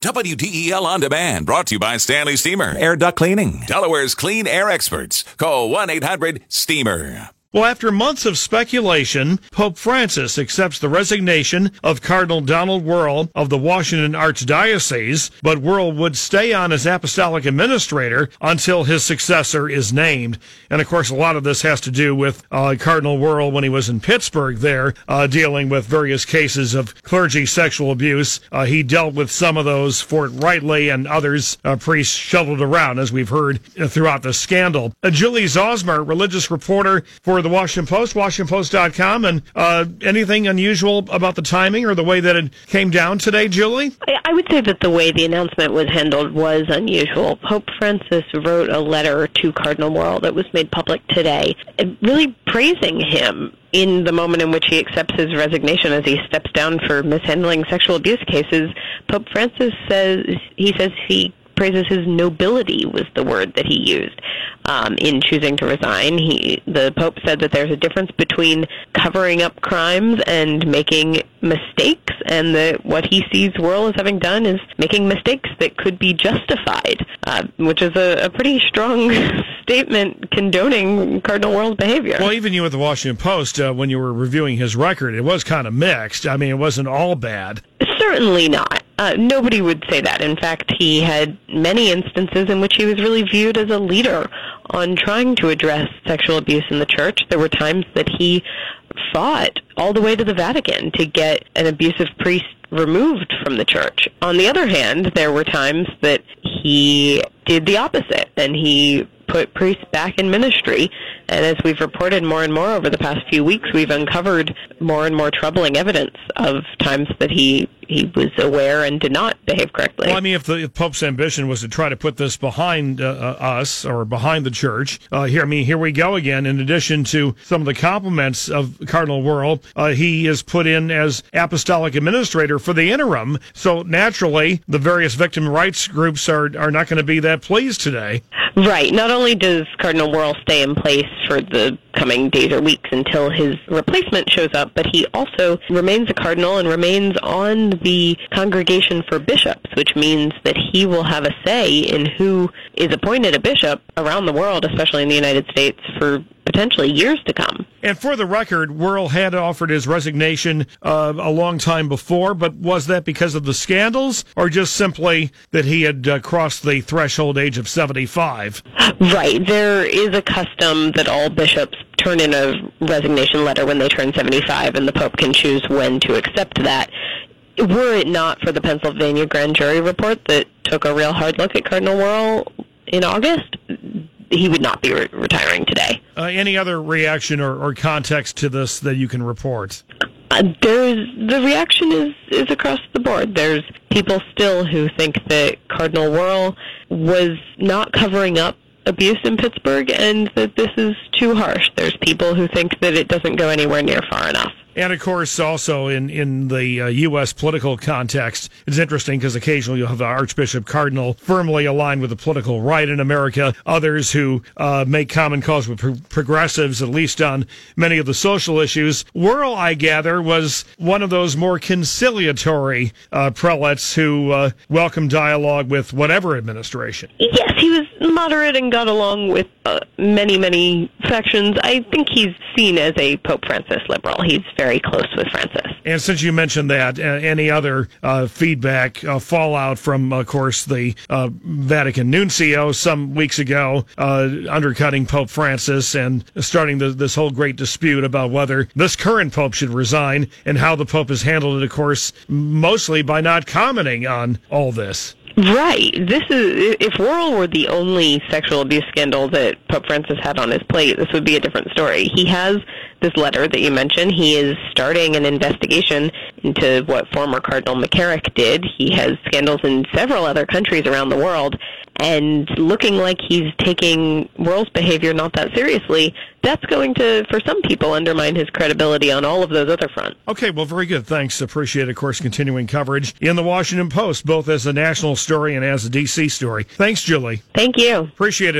WDEL On Demand, brought to you by Stanley Steamer, Air Duct Cleaning, Delaware's clean air experts. Call 1 800 STEAMER. Well, after months of speculation, Pope Francis accepts the resignation of Cardinal Donald Wuerl of the Washington Archdiocese, but Wuerl would stay on as apostolic administrator until his successor is named. And of course, a lot of this has to do with uh, Cardinal Wuerl when he was in Pittsburgh there, uh, dealing with various cases of clergy sexual abuse. Uh, he dealt with some of those forthrightly and others uh, priests shoveled around, as we've heard uh, throughout the scandal. Uh, Julie Zauzmer, religious reporter for the Washington Post, WashingtonPost.com, and uh, anything unusual about the timing or the way that it came down today, Julie? I would say that the way the announcement was handled was unusual. Pope Francis wrote a letter to Cardinal Wuerl that was made public today, really praising him in the moment in which he accepts his resignation as he steps down for mishandling sexual abuse cases. Pope Francis says he says he praises his nobility was the word that he used um, in choosing to resign. He, the Pope said that there's a difference between covering up crimes and making mistakes, and that what he sees Wuerl as having done is making mistakes that could be justified, uh, which is a, a pretty strong statement condoning Cardinal Wuerl's behavior. Well, even you at the Washington Post, uh, when you were reviewing his record, it was kind of mixed. I mean, it wasn't all bad. Certainly not. Uh, nobody would say that. In fact, he had many instances in which he was really viewed as a leader on trying to address sexual abuse in the church. There were times that he fought all the way to the Vatican to get an abusive priest removed from the church. On the other hand, there were times that he did the opposite and he put priests back in ministry. And as we've reported more and more over the past few weeks, we've uncovered more and more troubling evidence of times that he he was aware and did not behave correctly. Well, I mean, if the if Pope's ambition was to try to put this behind uh, uh, us or behind the church, uh, here, I mean, here we go again. In addition to some of the compliments of Cardinal Wuerl, uh, he is put in as apostolic administrator for the interim. So naturally, the various victim rights groups are are not going to be that pleased today. Right. Not only does Cardinal Wuerl stay in place for the coming days or weeks until his replacement shows up, but he also remains a cardinal and remains on the Congregation for Bishops, which means that he will have a say in who is appointed a bishop around the world, especially in the United States, for potentially years to come. And for the record, Wuerl had offered his resignation uh, a long time before, but was that because of the scandals or just simply that he had uh, crossed the threshold age of 75? Right. There is a custom that all bishops turn in a resignation letter when they turn 75, and the Pope can choose when to accept that. Were it not for the Pennsylvania grand jury report that took a real hard look at Cardinal Wuerl in August, he would not be re- retiring today. Uh, any other reaction or, or, context to this that you can report? Uh, there's the reaction is is across the board. There's people still who think that Cardinal Wuerl was not covering up abuse in Pittsburgh and that this is too harsh. There's people who think that it doesn't go anywhere near far enough. And of course, also in, in the uh, U.S. political context, it's interesting because occasionally you'll have the Archbishop Cardinal firmly aligned with the political right in America, others who uh, make common cause with pro- progressives, at least on many of the social issues. Wuerl, I gather, was one of those more conciliatory uh, prelates who uh, welcomed dialogue with whatever administration. Yes, he was moderate and got along with uh, many, many factions. I think he's seen as a Pope Francis liberal. He's very close with Francis. And since you mentioned that, uh, any other uh, feedback, uh, fallout from, of course, the uh, Vatican nuncio some weeks ago, uh, undercutting Pope Francis and starting the, this whole great dispute about whether this current Pope should resign and how the Pope has handled it, of course, mostly by not commenting on all this. Right. This is if Wuerl were the only sexual abuse scandal that Pope Francis had on his plate, this would be a different story. He has this letter that you mentioned. He is starting an investigation into what former Cardinal McCarrick did. He has scandals in several other countries around the world, and looking like he's taking Wuerl's behavior not that seriously, that's going to, for some people, undermine his credibility on all of those other fronts. Okay, well, very good. Thanks. Appreciate, of course, continuing coverage in the Washington Post, both as a national story and as a D.C. story. Thanks, Julie. Thank you. Appreciate it.